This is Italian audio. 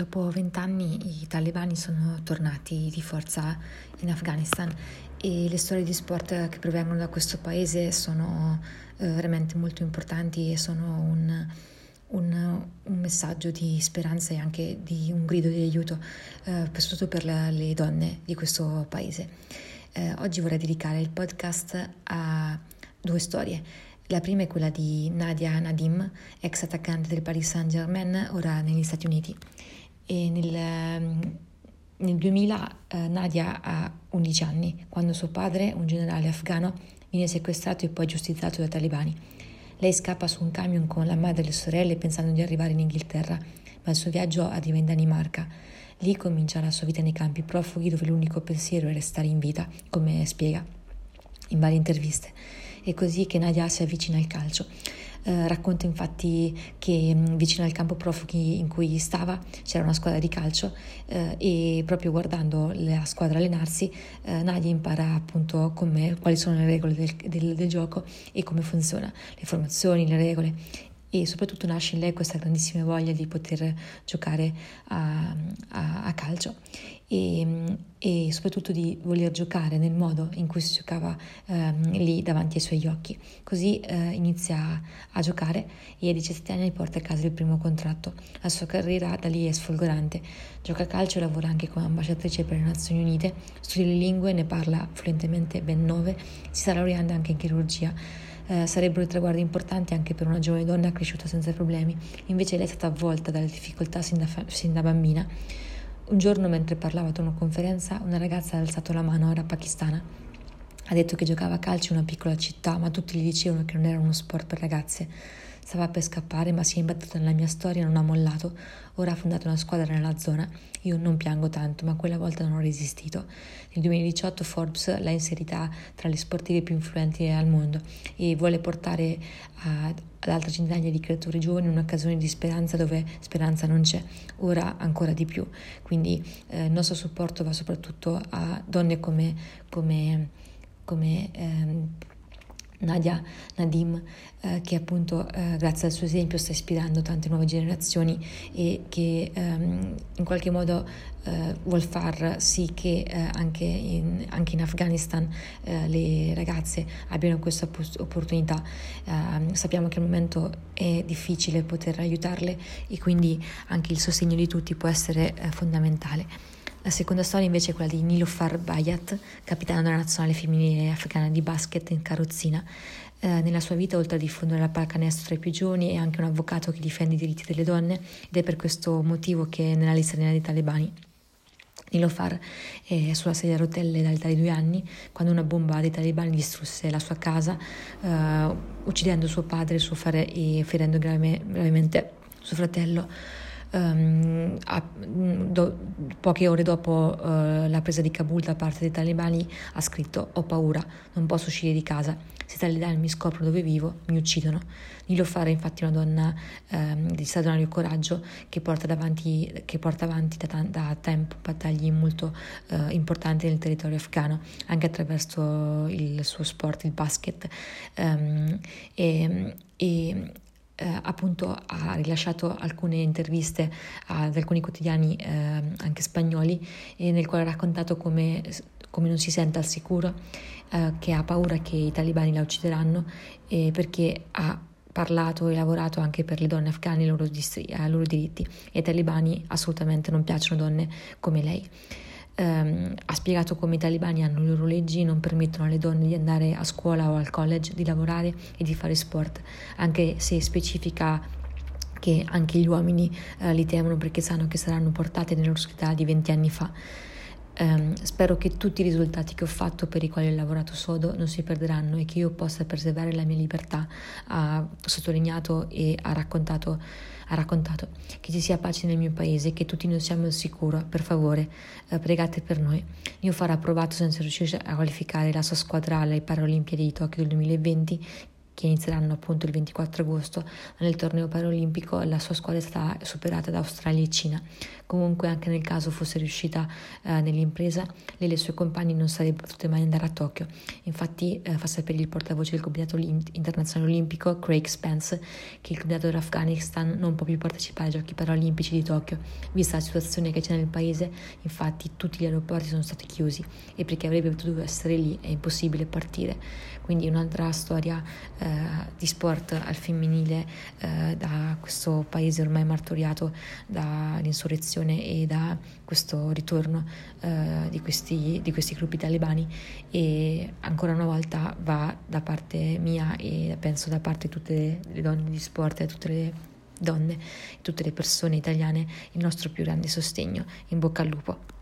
dopo vent'anni i talebani sono tornati di forza in Afghanistan e le storie di sport che provengono da questo paese sono eh, veramente molto importanti e sono un, un, un, messaggio di speranza e anche di un grido di aiuto, eh, soprattutto per la, le donne di questo paese. Eh, oggi vorrei dedicare il podcast a due storie. La prima è quella di Nadia Nadim, ex attaccante del Paris Saint-Germain, ora negli Stati Uniti. Nel, ehm, nel 2000 eh, Nadia ha 11 anni, quando suo padre, un generale afghano, viene sequestrato e poi giustiziato dai talebani. Lei scappa su un camion con la madre e le sorelle pensando di arrivare in Inghilterra, ma il suo viaggio arriva in Danimarca. Lì comincia la sua vita nei campi profughi dove l'unico pensiero è restare in vita, come spiega in varie interviste. È così che Nadia si avvicina al calcio. Eh, racconta infatti che mm, vicino al campo profughi in cui stava c'era una squadra di calcio eh, e proprio guardando la squadra allenarsi eh, Nadia impara appunto quali sono le regole del, del, del gioco e come funziona, le formazioni, le regole e soprattutto nasce in lei questa grandissima voglia di poter giocare a, a, a calcio e, e, soprattutto di voler giocare nel modo in cui si giocava eh, lì davanti ai suoi occhi. Così eh, inizia a giocare e a 17 anni porta a casa il primo contratto. La sua carriera da lì è sfolgorante. Gioca a calcio e lavora anche come ambasciatrice per le Nazioni Unite, studia le lingue, ne parla fluentemente ben nove, si sta laureando anche in chirurgia eh, sarebbero traguardi importanti anche per una giovane donna cresciuta senza problemi. Invece lei è stata avvolta dalle difficoltà sin da, sin da bambina. Un giorno, mentre parlava ad una conferenza, una ragazza ha alzato la mano, era pakistana. Ha detto che giocava a calcio in una piccola città, ma tutti gli dicevano che non era uno sport per ragazze. Stava per scappare, ma si è imbattuta nella mia storia e non ha mollato. Ora ha fondato una squadra nella zona. Io non piango tanto, ma quella volta non ho resistito. Nel 2018 Forbes l'ha inserita tra le sportive più influenti al mondo e vuole portare ad altre centinaia di creatori giovani un'occasione di speranza dove speranza non c'è, ora ancora di più. Quindi eh, il nostro supporto va soprattutto a donne come, come, come eh, Nadia Nadim, eh, che appunto eh, grazie al suo esempio sta ispirando tante nuove generazioni e che ehm, in qualche modo eh, vuol far sì che eh, anche in, anche, in, Afghanistan eh, le ragazze abbiano questa opportunità. Ehm, sappiamo che al momento è difficile poter aiutarle e quindi anche il sostegno di tutti può essere eh, fondamentale. La seconda storia invece è quella di Nilofar Bayat, capitano della nazionale femminile afghana di basket in carrozzina. Eh, nella sua vita, oltre a diffondere la pallacanestro tra i più giovani, è anche un avvocato che difende i diritti delle donne ed è per questo motivo che è nella lista dei talebani. Nilofar è sulla sedia a rotelle dall'età di due anni quando una bomba dei talebani distrusse la sua casa, eh, uccidendo suo padre suo fare, e ferendo grave, gravemente suo fratello um, a, do, poche ore dopo uh, la presa di Kabul da parte dei talebani ha scritto ho paura, non posso uscire di casa, se i talebani mi scoprono dove vivo mi uccidono. Nilofar è infatti una donna um, di straordinario coraggio che porta, davanti, che porta avanti da, da, tempo battaglie molto uh, importanti nel territorio afghano, anche attraverso il suo sport, il basket. Um, e, e eh, appunto ha rilasciato alcune interviste ad alcuni quotidiani eh, anche spagnoli nel quale ha raccontato come, come non si sente al sicuro, eh, che ha paura che i talibani la uccideranno perché ha parlato e lavorato anche per le donne afghane e i loro, loro diritti. E ai talibani assolutamente non piacciono donne come lei ehm, ha spiegato come i talibani hanno le loro leggi non permettono alle donne di andare a scuola o al college, di lavorare e di fare sport, anche se specifica che anche gli uomini eh, li temono perché sanno che saranno portate società di 20 anni fa. Um, spero che tutti i risultati che ho fatto, per i quali ho lavorato sodo, non si perderanno e che io possa preservare la mia libertà. Ha sottolineato e ha raccontato, ha raccontato che ci sia pace nel mio paese, che tutti noi siamo al sicuro. Per favore, uh, pregate per noi. Io farò approvato senza riuscire a qualificare la sua squadra alle Paralimpiadi di Tokyo del 2020 che inizieranno appunto il 24 agosto nel torneo paralimpico, la sua squadra è stata superata da Australia e Cina. Comunque anche nel caso fosse riuscita eh, nell'impresa, lei e le sue compagne non sarebbero potute mai andare a Tokyo. Infatti eh, fa sapere il portavoce del Comitato Internazionale Olimpico, Craig Spence, che il Comitato dell'Afghanistan non può più partecipare ai Giochi Paralimpici di Tokyo, vista la situazione che c'è nel paese, infatti tutti gli aeroporti sono stati chiusi e perché avrebbe potuto essere lì è impossibile partire. Quindi un'altra storia eh, di sport al femminile eh, da questo paese ormai martoriato dall'insurrezione e da questo ritorno eh, di, questi, di questi gruppi talebani e ancora una volta va da parte mia e penso da parte di tutte le donne di sport e tutte le donne tutte le persone italiane il nostro più grande sostegno. In bocca al lupo.